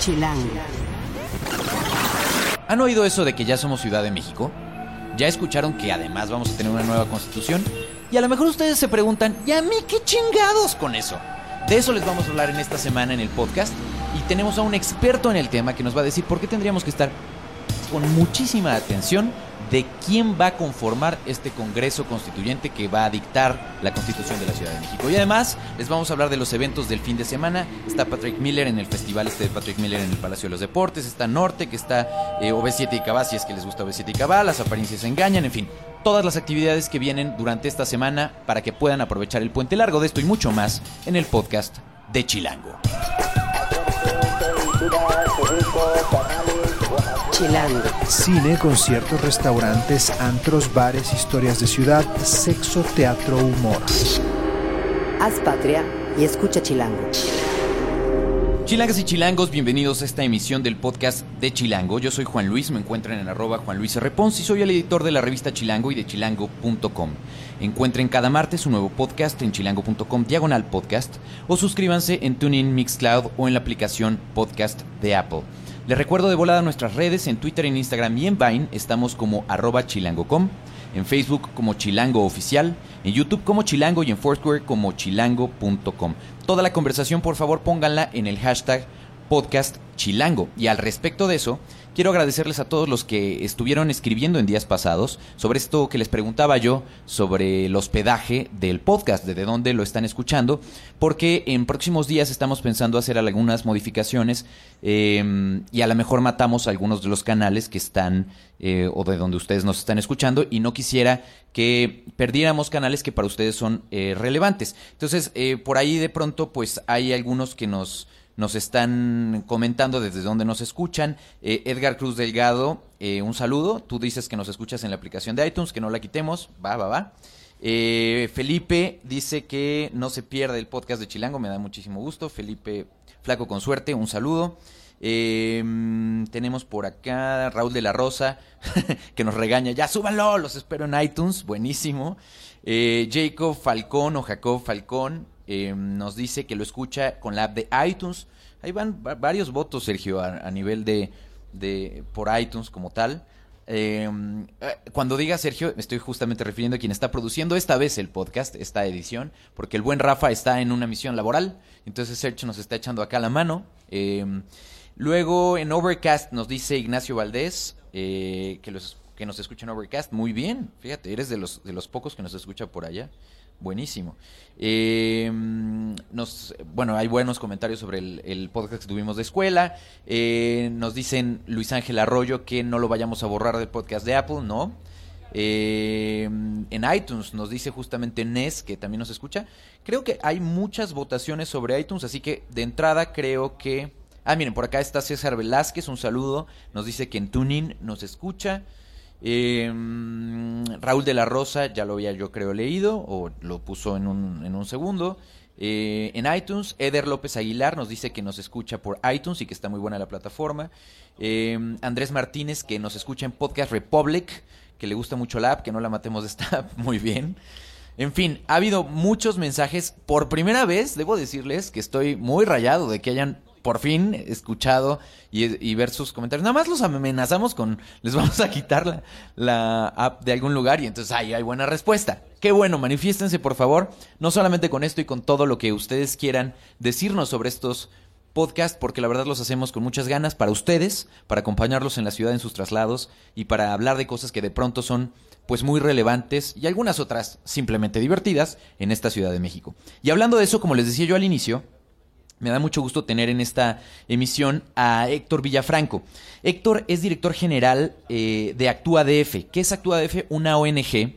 Chilango. ¿Han oído eso de que ya somos Ciudad de México? ¿Ya escucharon que además vamos a tener una nueva constitución? Y a lo mejor ustedes se preguntan, ¿y a mí qué chingados con eso? De eso les vamos a hablar en esta semana en el podcast y tenemos a un experto en el tema que nos va a decir por qué tendríamos que estar con muchísima atención de quién va a conformar este Congreso Constituyente que va a dictar la Constitución de la Ciudad de México. Y además les vamos a hablar de los eventos del fin de semana. Está Patrick Miller en el festival este de Patrick Miller en el Palacio de los Deportes. Está Norte, que está eh, OV7 y Cabá, si es que les gusta OV7 y Cabá. Las apariencias engañan, en fin. Todas las actividades que vienen durante esta semana para que puedan aprovechar el puente largo de esto y mucho más en el podcast de Chilango. Chilango. Cine, conciertos, restaurantes, antros, bares, historias de ciudad, sexo, teatro, humor. Haz patria y escucha Chilango. Chilangas y chilangos, bienvenidos a esta emisión del podcast de Chilango. Yo soy Juan Luis, me encuentran en arroba Juan Luis R. Pons y soy el editor de la revista Chilango y de chilango.com. Encuentren cada martes un nuevo podcast en chilango.com diagonal podcast o suscríbanse en TuneIn Mixcloud o en la aplicación podcast de Apple. Les recuerdo de volada nuestras redes en Twitter, en Instagram y en Vine. Estamos como arroba chilango.com, en Facebook como Chilango Oficial, en YouTube como Chilango y en Foursquare como chilango.com. Toda la conversación por favor pónganla en el hashtag podcast chilango. Y al respecto de eso, quiero agradecerles a todos los que estuvieron escribiendo en días pasados sobre esto que les preguntaba yo sobre el hospedaje del podcast, de, de dónde lo están escuchando, porque en próximos días estamos pensando hacer algunas modificaciones eh, y a lo mejor matamos algunos de los canales que están eh, o de donde ustedes nos están escuchando y no quisiera que perdiéramos canales que para ustedes son eh, relevantes. Entonces, eh, por ahí de pronto, pues hay algunos que nos nos están comentando desde donde nos escuchan. Eh, Edgar Cruz Delgado, eh, un saludo. Tú dices que nos escuchas en la aplicación de iTunes, que no la quitemos. Va, va, va. Eh, Felipe dice que no se pierde el podcast de Chilango, me da muchísimo gusto. Felipe Flaco con suerte, un saludo. Tenemos por acá Raúl de la Rosa, que nos regaña. Ya súbanlo, los espero en iTunes, buenísimo. Jacob Falcón o Jacob Falcón eh, nos dice que lo escucha con la app de iTunes. Ahí van va- varios votos, Sergio, a, a nivel de, de por iTunes como tal. Eh, eh, cuando diga Sergio, estoy justamente refiriendo a quien está produciendo esta vez el podcast, esta edición, porque el buen Rafa está en una misión laboral, entonces Sergio nos está echando acá la mano. Eh, luego en Overcast nos dice Ignacio Valdés eh, que, los, que nos escucha en Overcast. Muy bien, fíjate, eres de los, de los pocos que nos escucha por allá. Buenísimo. Eh, nos, bueno, hay buenos comentarios sobre el, el podcast que tuvimos de escuela. Eh, nos dicen Luis Ángel Arroyo que no lo vayamos a borrar del podcast de Apple, ¿no? Eh, en iTunes nos dice justamente Nes, que también nos escucha. Creo que hay muchas votaciones sobre iTunes, así que de entrada creo que... Ah, miren, por acá está César Velázquez, un saludo. Nos dice que en Tuning nos escucha. Eh, Raúl de la Rosa, ya lo había yo creo leído, o lo puso en un, en un segundo. Eh, en iTunes, Eder López Aguilar nos dice que nos escucha por iTunes y que está muy buena la plataforma. Eh, Andrés Martínez, que nos escucha en Podcast Republic, que le gusta mucho la app, que no la matemos de esta app, muy bien. En fin, ha habido muchos mensajes. Por primera vez, debo decirles que estoy muy rayado de que hayan por fin escuchado y, ver sus comentarios. Nada más los amenazamos con les vamos a quitar la, app de algún lugar y entonces ahí hay buena respuesta. Qué bueno, manifiéstense por favor, no solamente con esto y con todo lo que ustedes quieran decirnos sobre estos podcast porque la verdad los hacemos con muchas ganas para ustedes, para acompañarlos en la ciudad en sus traslados y para hablar de cosas que de pronto son pues muy relevantes y algunas otras simplemente divertidas en esta Ciudad de México. Y hablando de eso, como les decía yo al inicio, me da mucho gusto tener en esta emisión a Héctor Villafranco. Héctor es director general eh, de Actúa DF. ¿Qué es Actúa DF? Una ONG.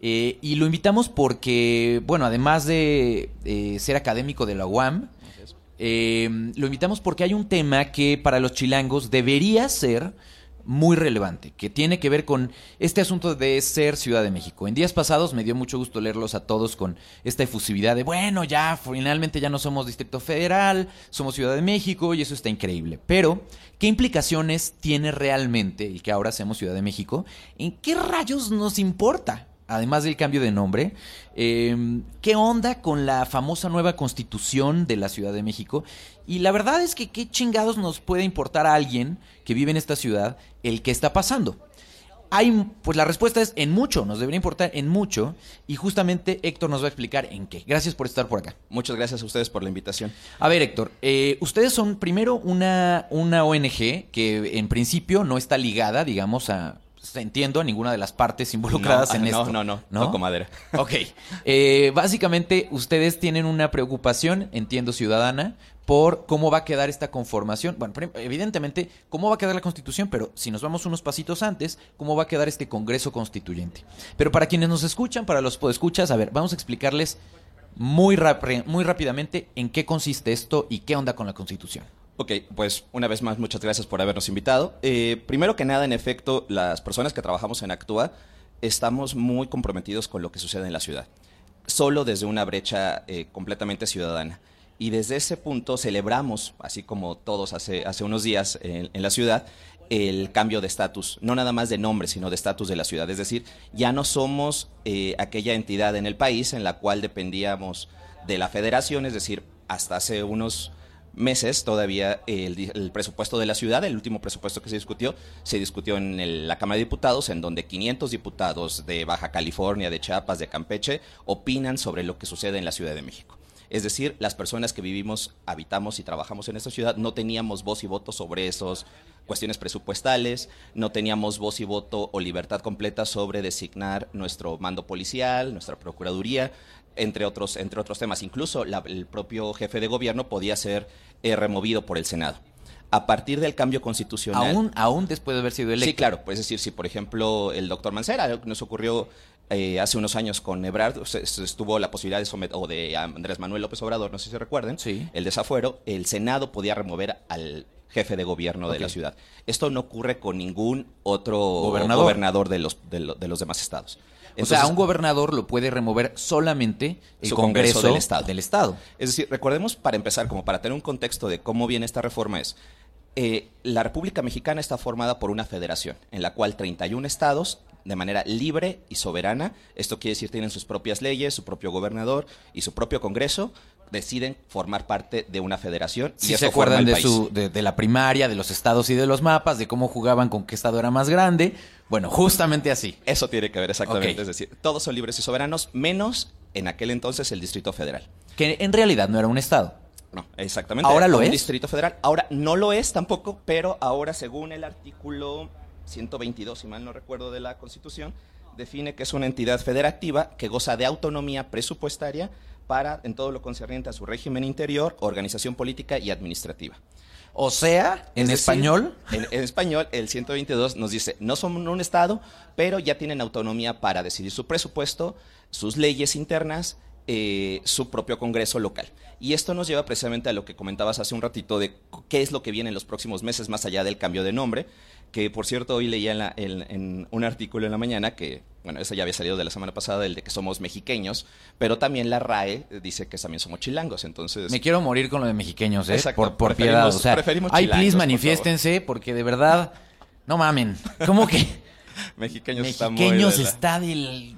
Eh, y lo invitamos porque, bueno, además de eh, ser académico de la UAM, eh, lo invitamos porque hay un tema que para los chilangos debería ser muy relevante, que tiene que ver con este asunto de ser Ciudad de México. En días pasados me dio mucho gusto leerlos a todos con esta efusividad de, bueno, ya finalmente ya no somos Distrito Federal, somos Ciudad de México y eso está increíble. Pero, ¿qué implicaciones tiene realmente el que ahora seamos Ciudad de México? ¿En qué rayos nos importa? Además del cambio de nombre, eh, ¿qué onda con la famosa nueva constitución de la Ciudad de México? Y la verdad es que qué chingados nos puede importar a alguien que vive en esta ciudad el que está pasando. Hay, pues la respuesta es en mucho, nos debería importar en mucho y justamente Héctor nos va a explicar en qué. Gracias por estar por acá. Muchas gracias a ustedes por la invitación. A ver, Héctor, eh, ustedes son primero una, una ONG que en principio no está ligada, digamos, a, entiendo, a ninguna de las partes involucradas no, en no, esto. No, no, no, no, madera. Ok. Eh, básicamente, ustedes tienen una preocupación, entiendo, ciudadana, por cómo va a quedar esta conformación. Bueno, evidentemente, cómo va a quedar la constitución, pero si nos vamos unos pasitos antes, cómo va a quedar este Congreso Constituyente. Pero para quienes nos escuchan, para los podescuchas, a ver, vamos a explicarles muy, muy rápidamente en qué consiste esto y qué onda con la constitución. Ok, pues una vez más, muchas gracias por habernos invitado. Eh, primero que nada, en efecto, las personas que trabajamos en Actúa estamos muy comprometidos con lo que sucede en la ciudad, solo desde una brecha eh, completamente ciudadana. Y desde ese punto celebramos, así como todos hace, hace unos días en, la ciudad, el cambio de estatus, no nada más de nombre, sino de estatus de la ciudad. Es decir, ya no somos eh, aquella entidad en el país en la cual dependíamos de la federación, es decir, hasta hace unos meses todavía el, presupuesto de la ciudad, el último presupuesto que se discutió, se discutió en el- la Cámara de Diputados, en donde 500 diputados de Baja California, de Chiapas, de Campeche, opinan sobre lo que sucede en la Ciudad de México. Es decir, las personas que vivimos, habitamos y trabajamos en esta ciudad no teníamos voz y voto sobre esas cuestiones presupuestales, no teníamos voz y voto o libertad completa sobre designar nuestro mando policial, nuestra procuraduría, entre otros, entre otros temas. Incluso la- el propio jefe de gobierno podía ser eh, removido por el Senado. A partir del cambio constitucional. Aún, aún después de haber sido electo. Sí, claro. Pues es decir, si por ejemplo el doctor Mancera, nos ocurrió eh, hace unos años con Ebrard, estuvo la posibilidad de someter, o de Andrés Manuel López Obrador, no sé si recuerden, Sí. el desafuero, el Senado podía remover al jefe de gobierno de la ciudad. Esto no ocurre con ningún otro Gobernador. gobernador, de, los, de, lo- de los demás estados. O sea, un gobernador lo puede remover solamente el Su Congreso, Congreso del Estado. Del Estado. Es decir, recordemos para empezar, como para tener un contexto de cómo viene esta reforma es, eh, la República Mexicana está formada por una federación, en la cual 31 estados, de manera libre y soberana, esto quiere decir tienen sus propias leyes, su propio gobernador y su propio Congreso, deciden formar parte de una federación. Si se acuerdan de, su, de, de la primaria, de los estados y de los mapas, de cómo jugaban con qué estado era más grande. Bueno, justamente así. Eso tiene que ver exactamente, es decir, todos son libres y soberanos, menos en aquel entonces el Distrito Federal. Que en realidad no era un estado. No, exactamente. ¿Ahora lo un es? Distrito Federal. Ahora no lo es tampoco, pero ahora según el artículo 122, si mal no recuerdo, de la Constitución, define que es una entidad federativa que goza de autonomía presupuestaria para, en todo lo concerniente a su régimen interior, organización política y administrativa. O sea, en Es decir, español, En, en español, el 122 nos dice, no son un Estado, pero ya tienen autonomía para decidir su presupuesto, sus leyes internas, eh, su propio Congreso local. Y esto nos lleva precisamente a lo que comentabas hace un ratito de qué es lo que viene en los próximos meses más allá del cambio de nombre, que por cierto hoy leía en, la- en- en un artículo en la mañana que, bueno, eso ya había salido de la semana pasada, el de que somos mexiqueños, pero también la RAE dice que también somos chilangos, entonces... me quiero morir con lo de mexiqueños, ¿eh? Exacto, por, por piedad. O sea, ay, please, por manifiéstense, porque de verdad, no mamen. ¿Cómo que mexiqueños está muy está del...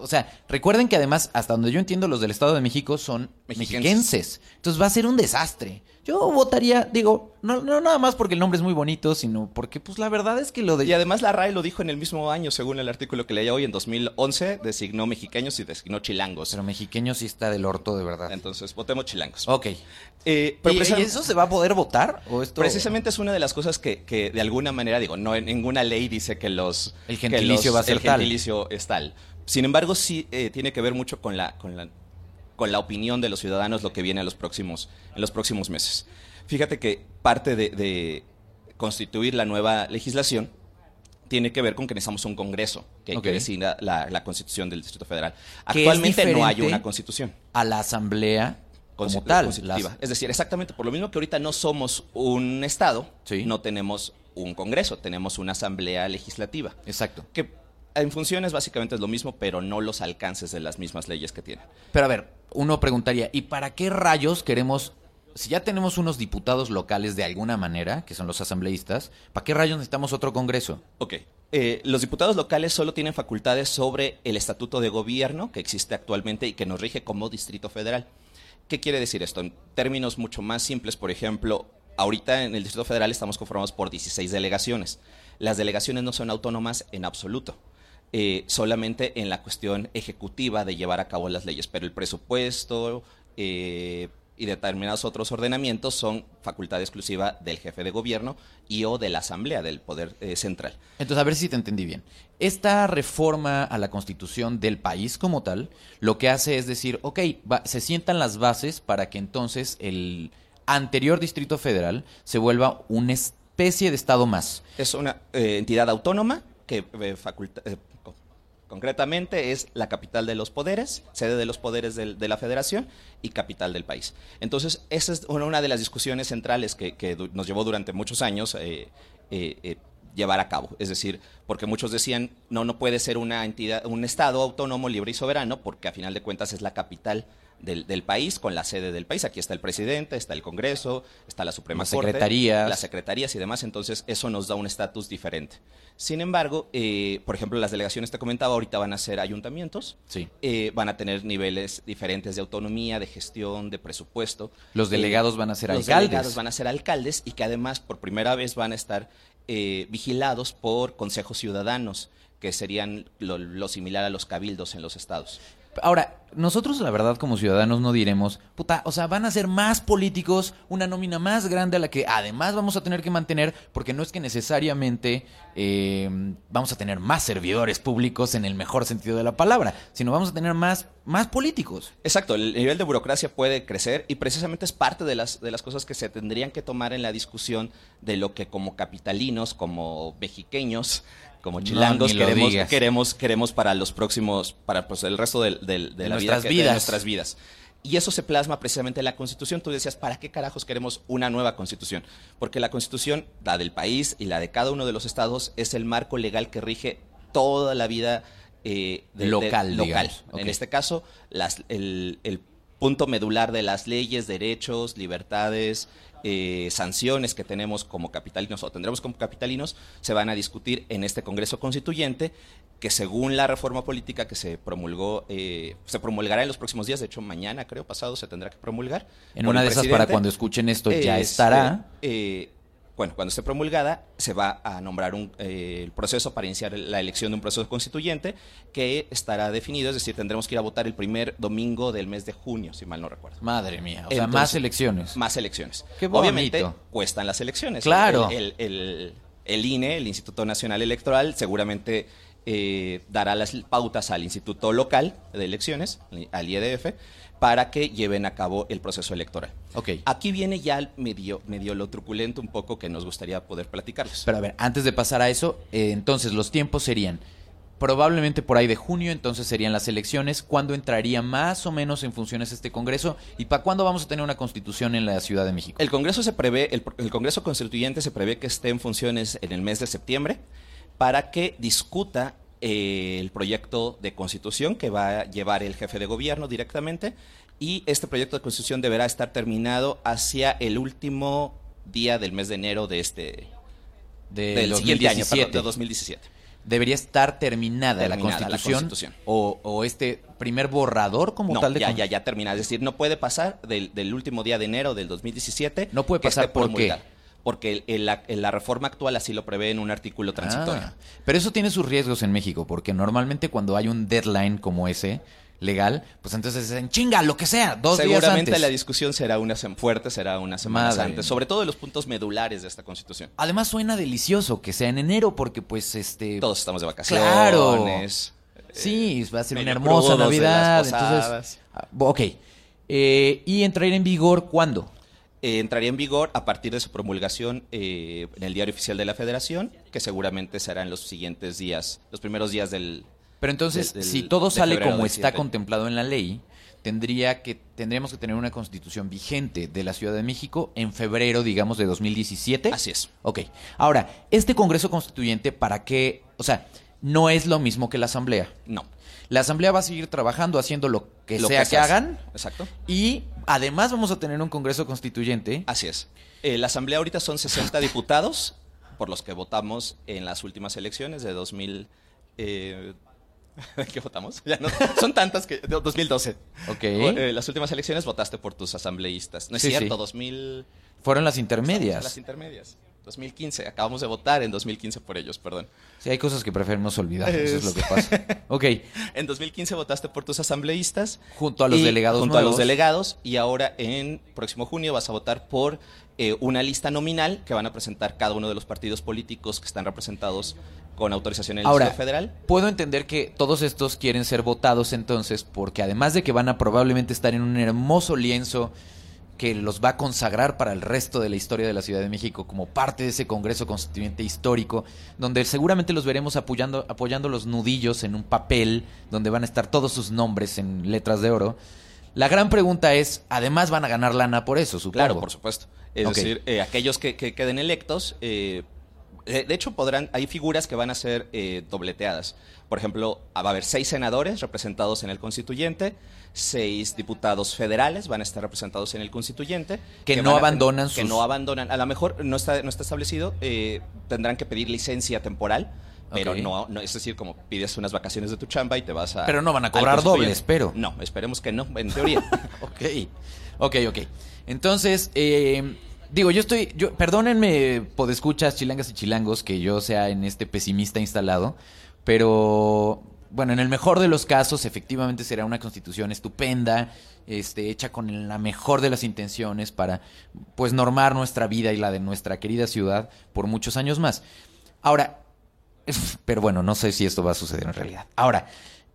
O sea, recuerden que además, hasta donde yo entiendo, los del Estado de México son Mexiquenses. mexiquenses. Entonces va a ser un desastre. Yo votaría, digo, no, no nada más porque el nombre es muy bonito, sino porque, pues, la verdad es que lo de... Y además la RAE lo dijo en el mismo año, según el artículo que leía hoy, en 2011, designó mexiqueños y designó chilangos. Pero mexiqueño sí está del orto, de verdad. Entonces, votemos chilangos. Ok. Eh, pero ¿Y, precisa- y eso se va a poder votar? ¿O esto... precisamente es una de las cosas que, que de alguna manera, digo, no en ninguna ley dice que los... El que gentilicio los- va a ser el tal. gentilicio es tal. Sin embargo, sí eh, tiene que ver mucho con la, con la con la opinión de los ciudadanos lo que viene a los próximos, en los próximos meses. Fíjate que parte de, de constituir la nueva legislación tiene que ver con que necesitamos un Congreso que, Ok. que decida la, la Constitución del Distrito Federal. Actualmente no hay una Constitución. A la asamblea como tal. constitutiva. las- Es decir, exactamente por lo mismo que ahorita no somos un Estado, Sí. no tenemos un Congreso, tenemos una Asamblea Legislativa. Exacto. Que en funciones básicamente es lo mismo, pero no los alcances de las mismas leyes que tienen. Pero a ver, uno preguntaría, ¿y para qué rayos queremos, si ya tenemos unos diputados locales de alguna manera, que son los asambleístas, ¿para qué rayos necesitamos otro congreso? Ok, eh, los diputados locales solo tienen facultades sobre el estatuto de gobierno que existe actualmente y que nos rige como Distrito Federal. ¿Qué quiere decir esto? En términos mucho más simples, por ejemplo, ahorita en el Distrito Federal estamos conformados por 16 delegaciones. Las delegaciones no son autónomas en absoluto. Eh, solamente en la cuestión ejecutiva de llevar a cabo las leyes, pero el presupuesto eh, y determinados otros ordenamientos son facultad exclusiva del jefe de gobierno y o de la asamblea del poder eh, central. Entonces, a ver si te entendí bien. Esta reforma a la constitución del país como tal, lo que hace es decir, ok, se sientan las bases para que entonces el anterior Distrito Federal se vuelva una especie de Estado más. Es una entidad autónoma que faculta, Concretamente es la capital de los poderes, sede de los poderes de la federación y capital del país. Entonces, esa es una de las discusiones centrales que, nos llevó durante muchos años eh, eh, eh, llevar a cabo. Es decir, porque muchos decían, no, no puede ser una entidad, un Estado autónomo, libre y soberano, porque a final de cuentas es la capital del, país con la sede del país. Aquí está el presidente, está el Congreso, está la Suprema las Corte, secretarías. las secretarías y demás. Entonces, eso nos da un estatus diferente. Sin embargo, eh, por ejemplo, las delegaciones te comentaba ahorita van a ser ayuntamientos. Sí. Eh, van a tener niveles diferentes de autonomía, de gestión, de presupuesto. Los delegados van a ser alcaldes. Los delegados van a ser alcaldes y que además por primera vez van a estar eh, vigilados por consejos ciudadanos que serían lo, similar a los cabildos en los estados. Ahora, nosotros la verdad como ciudadanos no diremos, puta, o sea, van a ser más políticos, una nómina más grande a la que además vamos a tener que mantener, porque no es que necesariamente eh, vamos a tener más servidores públicos en el mejor sentido de la palabra, sino vamos a tener más, más políticos. Exacto, el nivel de burocracia puede crecer y precisamente es parte de las, de las cosas que se tendrían que tomar en la discusión de lo que como capitalinos, como mexiqueños, como chilangos queremos, queremos, queremos para los próximos, para pues, el resto de, la nuestras vida, vidas. de nuestras vidas. Y eso se plasma precisamente en la Constitución. Tú decías, ¿para qué carajos queremos una nueva Constitución? Porque la Constitución, la del país y la de cada uno de los estados, es el marco legal que rige toda la vida eh, local. local. En este caso, las, el, el punto medular de las leyes, derechos, libertades, eh, sanciones que tenemos como capitalinos o tendremos como capitalinos se van a discutir en este Congreso Constituyente que según la reforma política que se promulgó, eh, se promulgará en los próximos días, de hecho mañana creo pasado se tendrá que promulgar. En una de esas para cuando escuchen esto ya estará. Eh, bueno, cuando esté promulgada, se va a nombrar un, eh, el proceso para iniciar la elección de un proceso constituyente que estará definido, es decir, tendremos que ir a votar el primer domingo del mes de junio, si mal no recuerdo. Madre mía, o sea, más elecciones. Más elecciones. Qué Obviamente cuestan las elecciones. Claro. El, el, INE, el Instituto Nacional Electoral, seguramente eh, dará las pautas al Instituto Local de Elecciones, al IEDF, para que lleven a cabo el proceso electoral. Okay. Aquí viene ya medio, medio lo truculento un poco que nos gustaría poder platicarles. Pero a ver, antes de pasar a eso, eh, entonces los tiempos serían probablemente por ahí de junio, entonces serían las elecciones. ¿Cuándo entraría más o menos en funciones este Congreso? ¿Y para cuándo vamos a tener una constitución en la Ciudad de México? El Congreso se prevé, el, el Congreso Constituyente se prevé que esté en funciones en el mes de septiembre para que discuta eh, el proyecto de constitución que va a llevar el jefe de gobierno directamente y este proyecto de constitución deberá estar terminado hacia el último día del mes de enero de este de del siguiente año, de 2017. Debería estar terminada, la, constitución, O, este primer borrador como tal de ya, ya, ya terminada. Es decir, no puede pasar del, del último día de enero del 2017. No puede pasar porque la, reforma actual así lo prevé en un artículo transitorio. Ah, pero eso tiene sus riesgos en México, porque normalmente cuando hay un deadline como ese legal, pues entonces dicen, chinga, lo que sea, dos días antes. Seguramente la discusión será una fuerte, será una semana antes, sobre todo de los puntos medulares de esta constitución. Además suena delicioso que sea en enero, porque pues este... Todos estamos de vacaciones. Claro. Sí, va a ser una hermosa Navidad. Entonces, ah, ok. Eh, ¿Y entraría en vigor cuándo? Eh, entraría en vigor a partir de su promulgación eh, en el Diario Oficial de la Federación, que seguramente será en los siguientes días, los primeros días del... Pero entonces, si todo sale como está contemplado en la ley, tendría que tendríamos que tener una constitución vigente de la Ciudad de México en febrero, digamos, de 2017. Así es. Ok. Ahora, este Congreso Constituyente, ¿para qué? O sea, no es lo mismo que la Asamblea. No. La Asamblea va a seguir trabajando, haciendo lo que sea que, hagan. Exacto. Y además vamos a tener un Congreso Constituyente. Así es. Eh, la Asamblea ahorita son 60 diputados por los que votamos en las últimas elecciones de 2000. Eh, ¿Qué votamos? Ya no, son tantas que. de 2012. Ok. Eh, las últimas elecciones votaste por tus asambleístas. No es Sí, cierto, sí. 2000. Fueron las intermedias. Las intermedias. 2015. Acabamos de votar en 2015 por ellos, perdón. Sí, hay cosas que preferimos olvidar, eso es lo que pasa. Ok, En 2015 votaste por tus asambleístas. junto a los y- delegados Junto a nuevos. los delegados. Y ahora en próximo junio vas a votar por eh, una lista nominal que van a presentar cada uno de los partidos políticos que están representados con autorización en el Ahora, Federal. puedo entender que todos estos quieren ser votados entonces porque además de que van a probablemente estar en un hermoso lienzo que los va a consagrar para el resto de la historia de la Ciudad de México como parte de ese Congreso Constituyente histórico, donde seguramente los veremos apoyando, apoyando los nudillos en un papel, donde van a estar todos sus nombres en letras de oro. La gran pregunta es, además van a ganar lana por eso, supongo. Claro, por supuesto. Es decir, eh, aquellos que, que queden electos, eh, eh, de hecho podrán, hay figuras que van a ser eh, dobleteadas. Por ejemplo, ah, va a haber seis senadores representados en el constituyente, seis diputados federales van a estar representados en el constituyente. Que no a- abandonan Que sus- no abandonan. A lo mejor no está, no está establecido, eh, tendrán que pedir licencia temporal. Pero no, no, es decir, como pides unas vacaciones de tu chamba y te vas a... Pero no van a cobrar doble, espero. No, esperemos que no, en teoría. Ok, ok, ok. Entonces, eh, digo, yo estoy, yo, perdónenme, podescuchas, chilangas y chilangos, que yo sea en este pesimista instalado, pero bueno, en el mejor de los casos, efectivamente será una constitución estupenda, este, hecha con la mejor de las intenciones para, pues, normar nuestra vida y la de nuestra querida ciudad por muchos años más. Ahora, pero bueno, no sé si esto va a suceder en realidad. Ahora,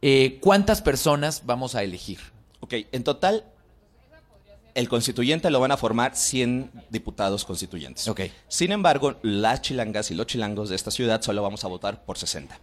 eh, ¿cuántas personas vamos a elegir? Ok, en total, el constituyente lo van a formar 100 diputados constituyentes. Ok. Sin embargo, las chilangas y los chilangos de esta ciudad solo vamos a votar por 60.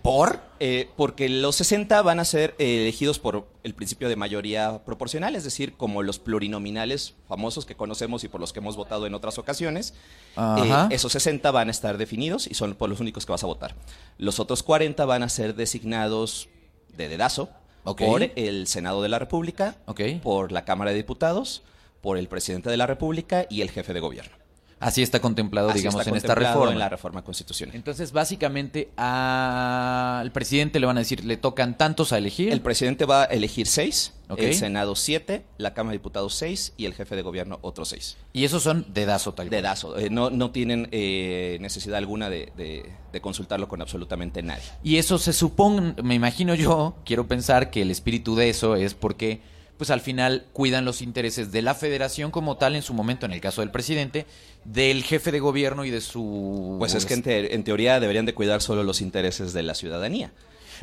¿Por? Eh, porque los 60 van a ser eh, elegidos por el principio de mayoría proporcional, es decir, como los plurinominales famosos que conocemos y por los que hemos votado en otras ocasiones. Eh, esos 60 van a estar definidos y son por los únicos que vas a votar. Los otros 40 van a ser designados de dedazo Por el Senado de la República, por la Cámara de Diputados, por el presidente de la República y el jefe de gobierno. Así está contemplado, Así digamos, está en esta reforma. en la reforma constitucional. Entonces, básicamente, al presidente le van a decir, le tocan tantos a elegir. El presidente va a elegir seis, el Senado siete, la Cámara de Diputados seis y el jefe de gobierno otros seis. y esos son dedazo tal cual. Dedazo. Eh, no, no tienen eh, necesidad alguna de, de- de consultarlo con absolutamente nadie. Y eso se supone, me imagino yo, quiero pensar que el espíritu de eso es porque, pues al final cuidan los intereses de la federación como tal en su momento, en el caso del presidente, del jefe de gobierno y de su... Pues es que en, te- en teoría deberían de cuidar solo los intereses de la ciudadanía.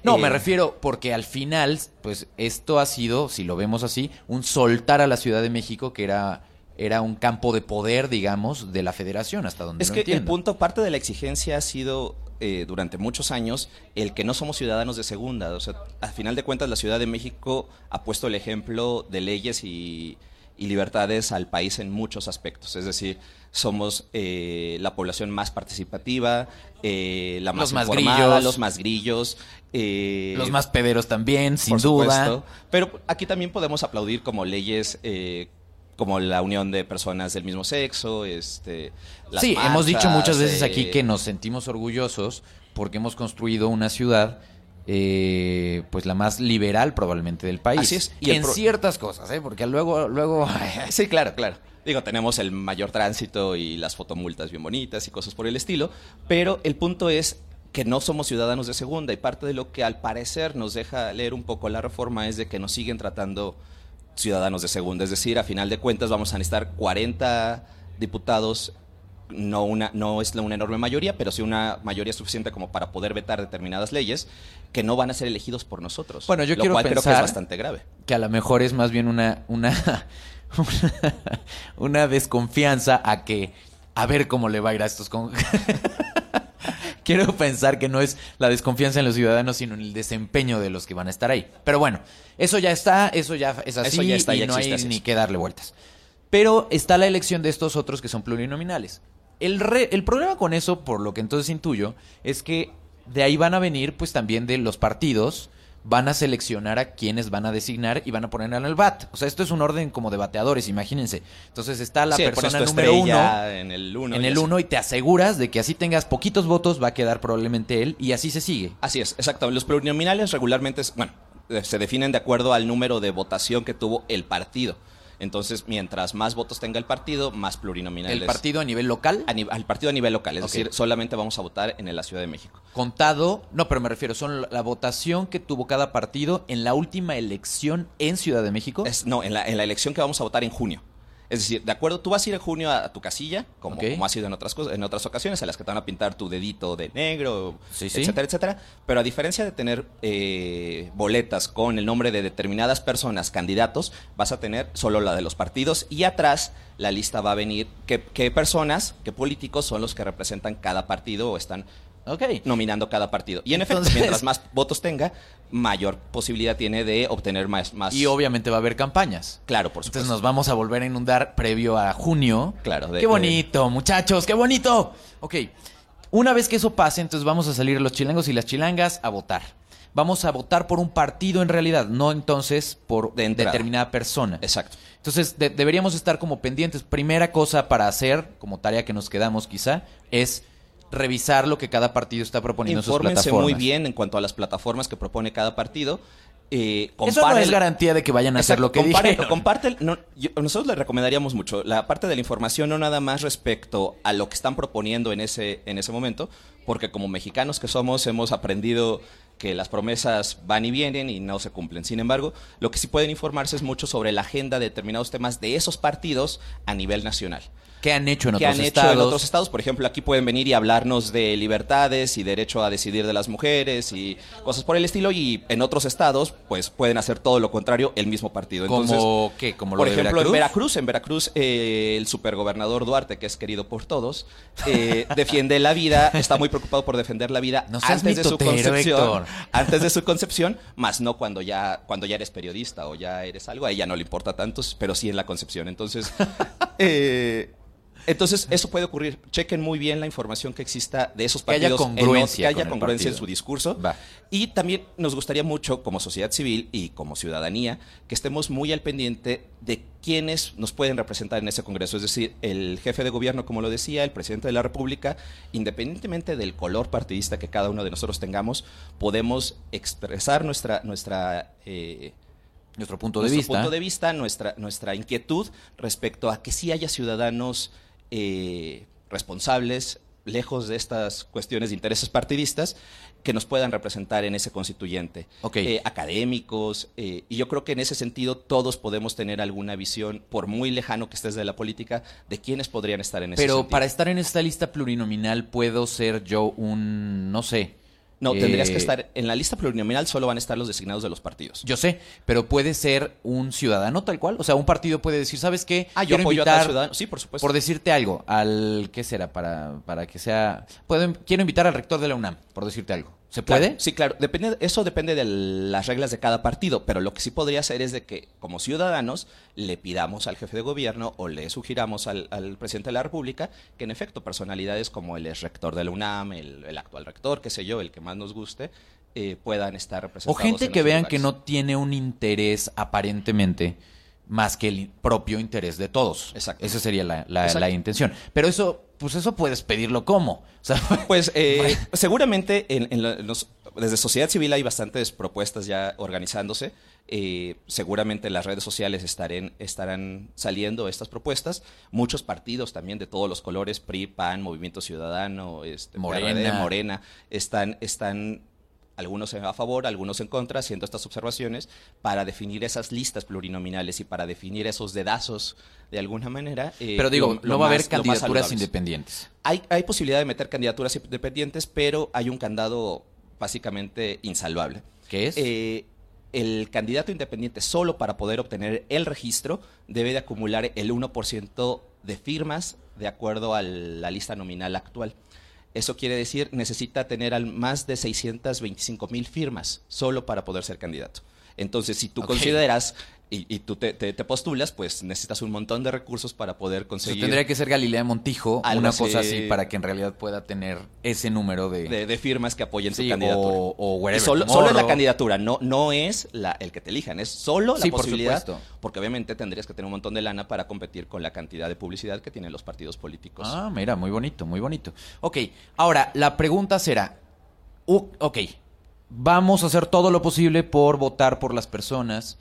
No, Eh, me refiero porque al final, pues esto ha sido, si lo vemos así, un soltar a la Ciudad de México que era, era un campo de poder, digamos, de la federación, hasta donde Es lo que el punto, parte de la exigencia ha sido eh, durante muchos años el que no somos ciudadanos de segunda. O sea, al final de cuentas la Ciudad de México ha puesto el ejemplo de leyes y, y libertades al país en muchos aspectos. Es decir, somos eh, la población más participativa, eh, la más, Los más informada, grillos. los más grillos. eh, Los más pederos también, sin por duda. supuesto. Pero aquí también podemos aplaudir como leyes como la unión de personas del mismo sexo, este, las sí, hemos dicho muchas veces eh, aquí que nos sentimos orgullosos porque hemos construido una ciudad, eh, pues la más liberal probablemente del país. Así es. Y en ciertas cosas, ¿eh? Porque luego, luego... Sí, claro, claro. Digo, tenemos el mayor tránsito y las fotomultas bien bonitas y cosas por el estilo, pero el punto es que no somos ciudadanos de segunda y parte de lo que al parecer nos deja leer un poco la reforma es de que nos siguen tratando ciudadanos de segunda, es decir, a final de cuentas vamos a necesitar 40 diputados, no una no es una enorme mayoría, pero sí una mayoría suficiente como para poder vetar determinadas leyes que no van a ser elegidos por nosotros. Bueno, yo lo quiero cual creo que es pensar- bastante grave. que a lo mejor es más bien una, una, una, una desconfianza a que a ver cómo le va a ir a estos con... Quiero pensar que no es la desconfianza en los ciudadanos, sino en el desempeño de los que van a estar ahí. Pero bueno, eso ya está, eso ya es así Eso ya está, y ya no hay ni que darle vueltas. Pero está la elección de estos otros que son plurinominales. El, re- el problema con eso, por lo que entonces intuyo, es que de ahí van a venir pues también de los partidos van a seleccionar a quienes van a designar y van a poner en el BAT. O sea, esto es un orden como de bateadores, imagínense. Entonces está la Sí, persona número uno en el uno. en y el. 1 y te aseguras de que así tengas poquitos votos, va a quedar probablemente él y así se sigue. Así es, exacto. Los plurinominales regularmente, es- bueno, eh, se definen de acuerdo al número de votación que tuvo el partido. Entonces, mientras más votos tenga el partido, más plurinominales. El partido a nivel local, a ni- al partido a nivel local, es decir, solamente vamos a votar en la Ciudad de México. contado, no, pero me refiero, son la- la votación que tuvo cada partido en la última elección en Ciudad de México. Es- no, en la, en la elección que vamos a votar en junio. Es decir, de acuerdo, tú vas a ir en junio a, a tu casilla, como, Ok. como ha sido en otras cosas, en otras ocasiones, a las que te van a pintar tu dedito de negro, Sí, sí. etcétera, etcétera. Pero a diferencia de tener eh, boletas con el nombre de determinadas personas, candidatos, vas a tener solo la de los partidos y atrás la lista va a venir qué, qué personas, qué políticos son los que representan cada partido o están Ok. nominando cada partido. Y en Entonces- efecto, mientras más votos tenga, mayor posibilidad tiene de obtener más... más Y obviamente va a haber campañas. Claro, por supuesto. Entonces nos vamos a volver a inundar previo a junio. Claro, de- qué bonito, muchachos, qué bonito. Ok, una vez que eso pase, entonces vamos a salir los chilangos y las chilangas a votar. Vamos a votar por un partido en realidad, no entonces por De determinada persona. Exacto. Entonces de- deberíamos estar como pendientes. Primera cosa para hacer, como tarea que nos quedamos quizá, es revisar lo que cada partido está proponiendo en sus Infórmense plataformas. muy bien en cuanto a las plataformas que propone cada partido. Eh, Eso no es garantía de que vayan a hacer lo que dijeron. comparte- no, yo- nosotros le recomendaríamos mucho la parte de la información, no nada más respecto a lo que están proponiendo en ese, en ese momento, porque como mexicanos que somos hemos aprendido que las promesas van y vienen y no se cumplen. Sin embargo, lo que sí pueden informarse es mucho sobre la agenda de determinados temas de esos partidos a nivel nacional. ¿Qué han hecho en que otros han estados? hecho en otros estados. Por ejemplo, aquí pueden venir y hablarnos de libertades y derecho a decidir de las mujeres y cosas por el estilo. Y en otros estados, pues pueden hacer todo lo contrario el mismo partido. Entonces, ¿Como qué? ¿Como lo por de ejemplo, Veracruz? en Veracruz, en Veracruz, eh, el supergobernador Duarte, que es querido por todos, eh, defiende la vida, está muy preocupado por defender la vida No antes de su concepción, Héctor. antes de su concepción, más no cuando ya cuando ya eres periodista o ya eres algo, a ella no le importa tanto, pero sí en la concepción. Entonces, eh, entonces eso puede ocurrir. Chequen muy bien la información que exista de esos Que haya partidos, en congruencia que haya congruencia en su discurso. Va. Y también nos gustaría mucho, como sociedad civil y como ciudadanía, que estemos muy al pendiente de quiénes nos pueden representar en ese Congreso. Es decir, el jefe de gobierno, como lo decía, el presidente de la República, independientemente del color partidista que cada uno de nosotros tengamos, podemos expresar nuestra, nuestra eh, Nuestro punto de nuestro vista. punto de vista, nuestra, nuestra inquietud respecto a que sí haya ciudadanos eh, responsables, lejos de estas cuestiones de intereses partidistas, que nos puedan representar en ese constituyente. Ok. Eh, académicos, eh, y yo creo que en ese sentido todos podemos tener alguna visión, por muy lejano que estés de la política, de quiénes podrían estar en ese Pero sentido. para estar en esta lista plurinominal, ¿puedo ser yo un, no sé? No, tendrías eh, que estar, en la lista plurinominal solo van a estar los designados de los partidos. Yo sé, pero puede ser un ciudadano tal cual. O sea, un partido puede decir, ¿sabes qué? Ah, yo Quiero apoyo a tal invitar, ciudadano. Sí, por supuesto. por decirte algo, al, ¿qué será? Para, para que sea... Puedo, quiero invitar al rector de la UNAM, por decirte algo. ¿Se Claro, puede? sí, claro. Depende, eso depende de las reglas de cada partido, pero lo que sí podría hacer es de que, como ciudadanos, le pidamos al jefe de gobierno o le sugiramos al, al presidente de la República que, en efecto, personalidades como el ex rector de la UNAM, el, el actual rector, qué sé yo, el que más nos guste, eh, puedan estar O representados. gente en que vean que no tiene un interés aparentemente más que el propio interés de todos. Exacto. Esa sería la, la- Exacto. la intención. Pero eso, pues eso puedes pedirlo como. O sea, Pues eh, seguramente en, en la- en los- desde sociedad civil hay bastantes propuestas ya organizándose. Eh, seguramente en las redes sociales estarán, estarán saliendo estas propuestas. Muchos partidos también de todos los colores, PRI, PAN, Movimiento Ciudadano, este, Morena. PRD, Morena, están, están algunos a favor, algunos en contra, haciendo estas observaciones para definir esas listas plurinominales y para definir esos dedazos de alguna manera. eh, pero digo, lo- lo no va a haber candidaturas independientes. Hay, hay posibilidad de meter candidaturas independientes, pero hay un candado básicamente insalvable. ¿Qué es? Eh, el candidato independiente, solo para poder obtener el registro, debe de acumular el 1% de firmas de acuerdo a la lista nominal actual. Eso quiere decir, necesita tener al más de 625 mil firmas solo para poder ser candidato. Entonces, si tú consideras y, y tú te, te- te postulas, pues necesitas un montón de recursos para poder conseguir tendría que ser Galilea Montijo, una cosa así, para que en realidad pueda tener ese número de... de, de firmas que apoyen Sí, su candidatura. o- o wherever solo, solo es la candidatura, no, no es la, el que te elijan, es solo la Sí, posibilidad, porque obviamente tendrías que tener un montón de lana para competir con la cantidad de publicidad que tienen los partidos políticos. Ah, mira, muy bonito, muy bonito. Ok, ahora, la pregunta será, ok, vamos a hacer todo lo posible por votar por las personas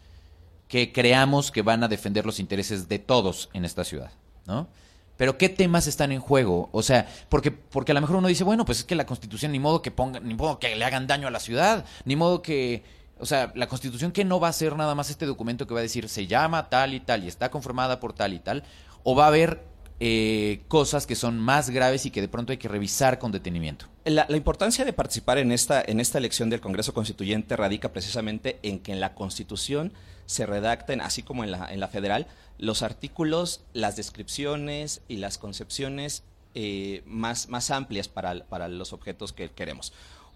que creamos que van a defender los intereses de todos en esta ciudad, ¿no? Pero ¿qué temas están en juego? O sea, porque, porque a lo mejor uno dice, bueno, pues es que la constitución ni modo que ponga, ni modo que le hagan daño a la ciudad, ni modo que, o sea, la constitución que no va a ser nada más este documento que va a decir se llama tal y tal y está conformada por tal y tal, o va a haber eh, cosas que son más graves y que de pronto hay que revisar con detenimiento. La, la importancia de participar en esta, en esta elección del Congreso Constituyente radica precisamente en que en la Constitución se redacten, así como en la, en la federal, los artículos, las descripciones y las concepciones eh, más, más amplias para, para los objetos que queremos.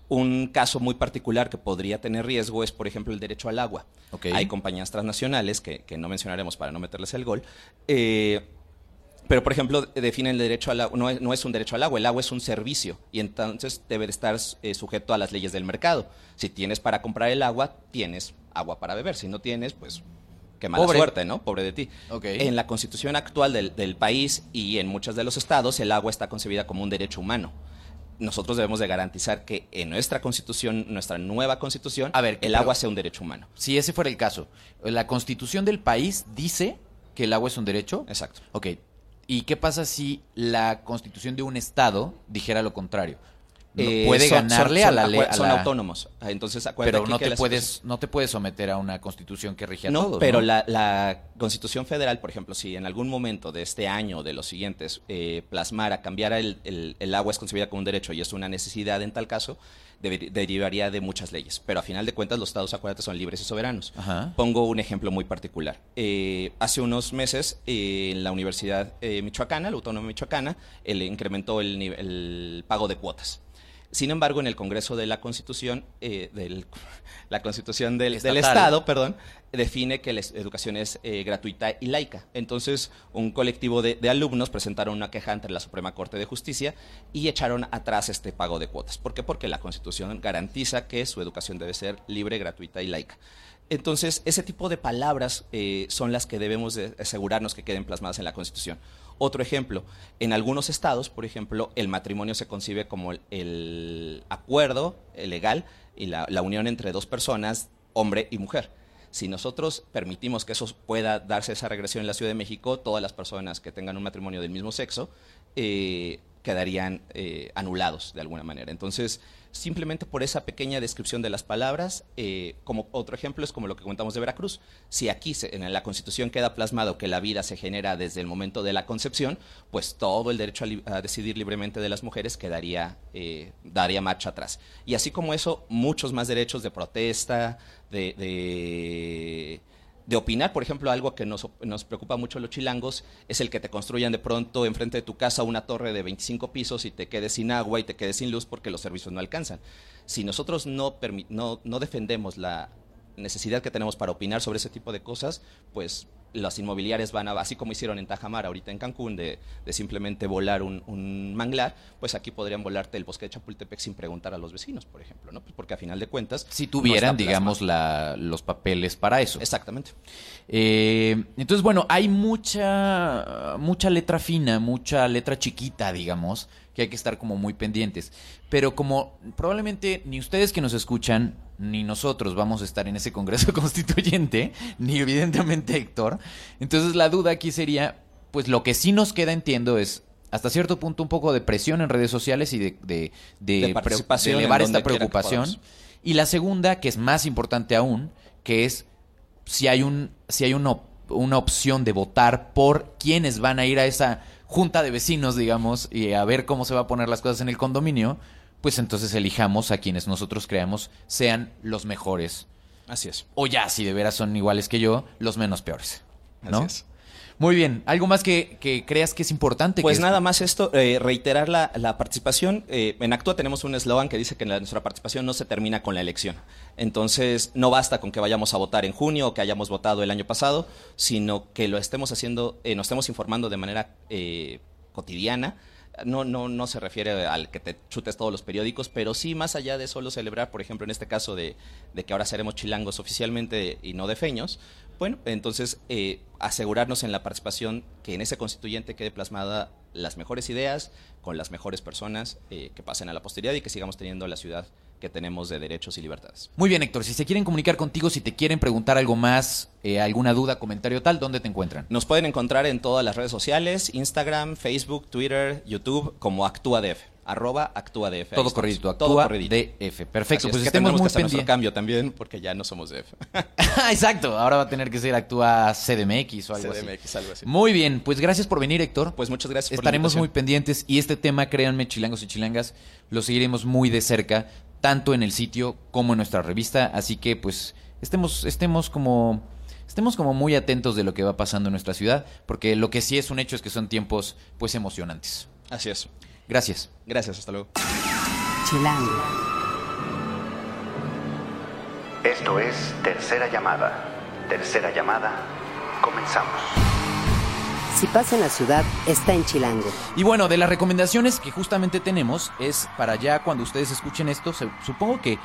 Un caso muy particular que podría tener riesgo es, por ejemplo, el derecho al agua. Ok. Hay compañías transnacionales, que, que no mencionaremos para no meterles el gol, eh, pero, por ejemplo, definen el derecho al agua, no es, no es un derecho al agua, el agua es un servicio y entonces debe de estar eh, sujeto a las leyes del mercado. Si tienes para comprar el agua, tienes agua para beber. Si no tienes, pues qué mala Pobre. suerte, ¿no? Pobre de ti. En la constitución actual del, del país y en muchos de los estados, el agua está concebida como un derecho humano. Nosotros debemos de garantizar que en nuestra constitución, nuestra nueva constitución, A ver, el agua sea un derecho humano. Si ese fuera el caso, la constitución del país dice que el agua es un derecho. Exacto. Ok. ¿Y qué pasa si la constitución de un estado dijera lo contrario? No Eh, puede son- ganarle son- a la ley. Son autónomos. Ah, Entonces, acuérdate Pero no que te las- puedes, no te puedes someter a una constitución que rige a No, todos. pero ¿no? La, la Constitución Federal, por ejemplo, si en algún momento de este año o de los siguientes eh, plasmara, cambiara el, el- el agua es concebida como un derecho y es una necesidad en tal caso, derivaría de muchas leyes. Pero a final de cuentas los estados, acuérdate, son libres y soberanos. Ajá. Pongo un ejemplo muy particular. Eh, hace unos meses eh, en la Universidad eh, Michoacana, la Autónoma Michoacana, el, incrementó el, el pago de cuotas. Sin embargo, en el Congreso de la Constitución, eh, del, la Constitución del. Estado, perdón, define que la educación es eh, gratuita y laica. Entonces, un colectivo de, de alumnos presentaron una queja ante la Suprema Corte de Justicia y echaron atrás este pago de cuotas. ¿Por qué? Porque la Constitución garantiza que su educación debe ser libre, gratuita y laica. Entonces, ese tipo de palabras eh, son las que debemos de asegurarnos que queden plasmadas en la Constitución. Otro ejemplo, en algunos estados, por ejemplo, el matrimonio se concibe como el, acuerdo eh, legal y la, la unión entre dos personas, hombre y mujer. Si nosotros permitimos que eso pueda darse esa regresión en la Ciudad de México, todas las personas que tengan un matrimonio del mismo sexo eh, quedarían eh, anulados de alguna manera. Entonces, simplemente por esa pequeña descripción de las palabras, eh, como otro ejemplo es como lo que comentamos de Veracruz. Si aquí se- en la Constitución queda plasmado que la vida se genera desde el momento de la concepción, pues todo el derecho a, a decidir libremente de las mujeres quedaría, eh, daría marcha atrás. Y así como eso, muchos más derechos de protesta, de, de, de opinar. Por ejemplo, algo que nos, nos preocupa mucho los chilangos es el que te construyan de pronto enfrente de tu casa una torre de 25 pisos y te quedes sin agua y te quedes sin luz porque los servicios no alcanzan. Si nosotros no, no defendemos la necesidad que tenemos para opinar sobre ese tipo de cosas, pues las inmobiliarias van a, así como hicieron en Tajamar ahorita en Cancún, de, de simplemente volar un, un manglar, pues aquí podrían volarte el bosque de Chapultepec sin preguntar a los vecinos, por ejemplo, ¿no? Pues porque a final de cuentas... Si tuvieran, digamos, la, los papeles para eso. Exactamente. Eh, entonces, bueno, hay mucha, mucha letra fina, mucha letra chiquita, digamos, que hay que estar como muy pendientes. Pero como probablemente ni ustedes que nos escuchan, ni nosotros vamos a estar en ese Congreso Constituyente, ni evidentemente Héctor, entonces la duda aquí sería, pues lo que sí nos queda, entiendo, es hasta cierto punto un poco de presión en redes sociales y de, de, de, De pre- elevar esta preocupación. Y la segunda, que es más importante aún, que es si hay un si hay una, una opción de votar por quienes van a ir a esa junta de vecinos, digamos, y a ver cómo se va a poner las cosas en el condominio, pues entonces elijamos a quienes nosotros creamos sean los mejores. Así es. O ya, si de veras son iguales que yo, los menos peores. ¿no? Así es. Muy bien. ¿Algo más que, que creas que es importante? Pues es- nada más esto, eh, reiterar la, la participación. Eh, en Actúa tenemos un eslogan que dice que la- nuestra participación no se termina con la elección. Entonces, no basta con que vayamos a votar en junio o que hayamos votado el año pasado, sino que lo estemos haciendo, eh, nos estemos informando de manera eh, cotidiana. No, no, no se refiere al que te chutes todos los periódicos, pero sí más allá de solo celebrar, por ejemplo, en este caso de, de que ahora seremos chilangos oficialmente y no de feños, bueno, entonces eh, asegurarnos en la participación que en ese constituyente quede plasmada las mejores ideas con las mejores personas eh, que pasen a la posteridad y que sigamos teniendo la ciudad que tenemos de derechos y libertades. Muy bien, Héctor. Si se quieren comunicar contigo, si te quieren preguntar algo más, eh, alguna duda, comentario tal, ¿dónde te encuentran? Nos pueden encontrar en todas las redes sociales, Instagram, Facebook, Twitter, YouTube, como ActúaDF, arroba ActúaDF. Todo Todo actúa corridito. DF. Perfecto, Así es, pues que estemos muy que hacer nuestro cambio también porque ya no somos DF. Exacto, ahora va a tener que ser actúa CDMX o algo así. CDMX, algo así. Muy bien, pues gracias por venir, Héctor. Pues muchas gracias por la Estaremos muy pendientes y este tema, créanme, chilangos y chilangas, lo seguiremos muy de cerca, tanto en el sitio como en nuestra revista. Así que, pues, estemos, estemos como. Estemos como muy atentos de lo que va pasando en nuestra ciudad, porque lo que sí es un hecho es que son tiempos, pues, emocionantes. Así es. Gracias. Gracias, hasta luego. Chilango. Esto es Tercera Llamada. Tercera Llamada. Comenzamos. Si pasa la ciudad, está en Chilango. Y bueno, de las recomendaciones que justamente tenemos es para ya cuando ustedes escuchen esto, supongo que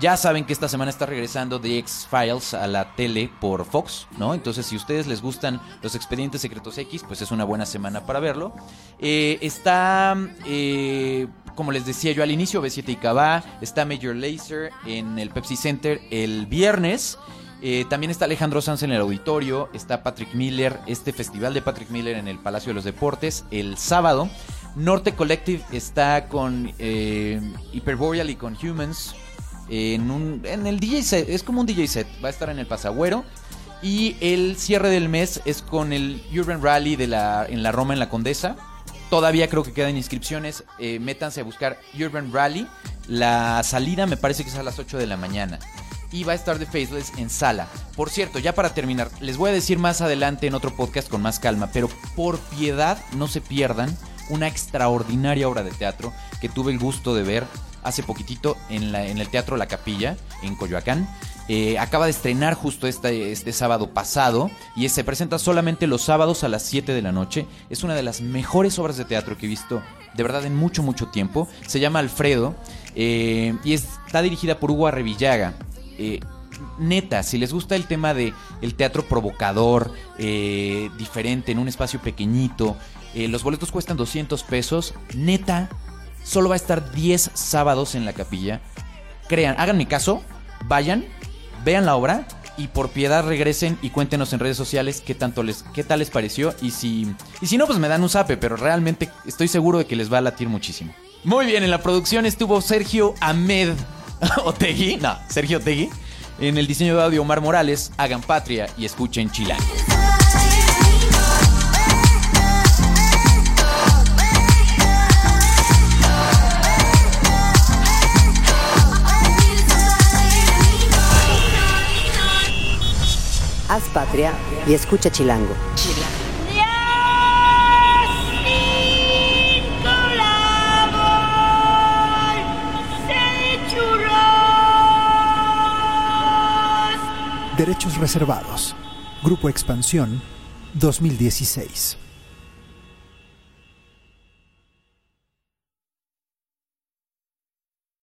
ya saben que esta semana está regresando The X-Files a la tele por Fox, ¿no? Entonces, si ustedes les gustan los expedientes secretos X, pues es una buena semana para verlo. Eh, está, eh, como les decía yo al inicio, B7 y Cabá, está Major Lazer en el Pepsi Center el viernes. Eh, también está Alejandro Sanz en el auditorio, está Patrick Miller, este festival de Patrick Miller en el Palacio de los Deportes el sábado. Norte Collective está con eh, Hyperboreal y con Humans en, un, el DJ set, es como un DJ set, va a estar en el Pasagüero. Y el cierre del mes es con el Urban Rally de la, en la Roma, en la Condesa. Todavía creo que quedan inscripciones. eh, métanse a buscar Urban Rally. La salida me parece que es a las 8 de la mañana. Y va a estar de Faceless en sala. Por cierto, ya para terminar, les voy a decir más adelante en otro podcast con más calma, pero por piedad no se pierdan una extraordinaria obra de teatro que tuve el gusto de ver hace poquitito en el Teatro La Capilla, en Coyoacán. Eh, acaba de estrenar justo este, este sábado pasado y se presenta solamente los sábados a las 7 de la noche. Es una de las mejores obras de teatro que he visto de verdad en mucho, mucho tiempo. Se llama Alfredo eh, y está dirigida por Hugo Arrevillaga. Eh, neta, si les gusta el tema de el teatro provocador, eh, diferente, en un espacio pequeñito, eh, los boletos cuestan 200 pesos. Neta, solo va a estar 10 sábados en la capilla. Crean, hagan mi caso, vayan, vean la obra y por piedad regresen y cuéntenos en redes sociales qué tanto les, qué tal les pareció y si, y si no, pues me dan un zape, pero realmente estoy seguro de que les va a latir muchísimo. Muy bien, en la producción estuvo Sergio Ahmed Otegui, no, Sergio Otegui. En el diseño de audio Omar Morales, hagan patria y escuchen Chilán. Haz patria y escucha Chilango. Derechos reservados. Grupo Expansión 2016.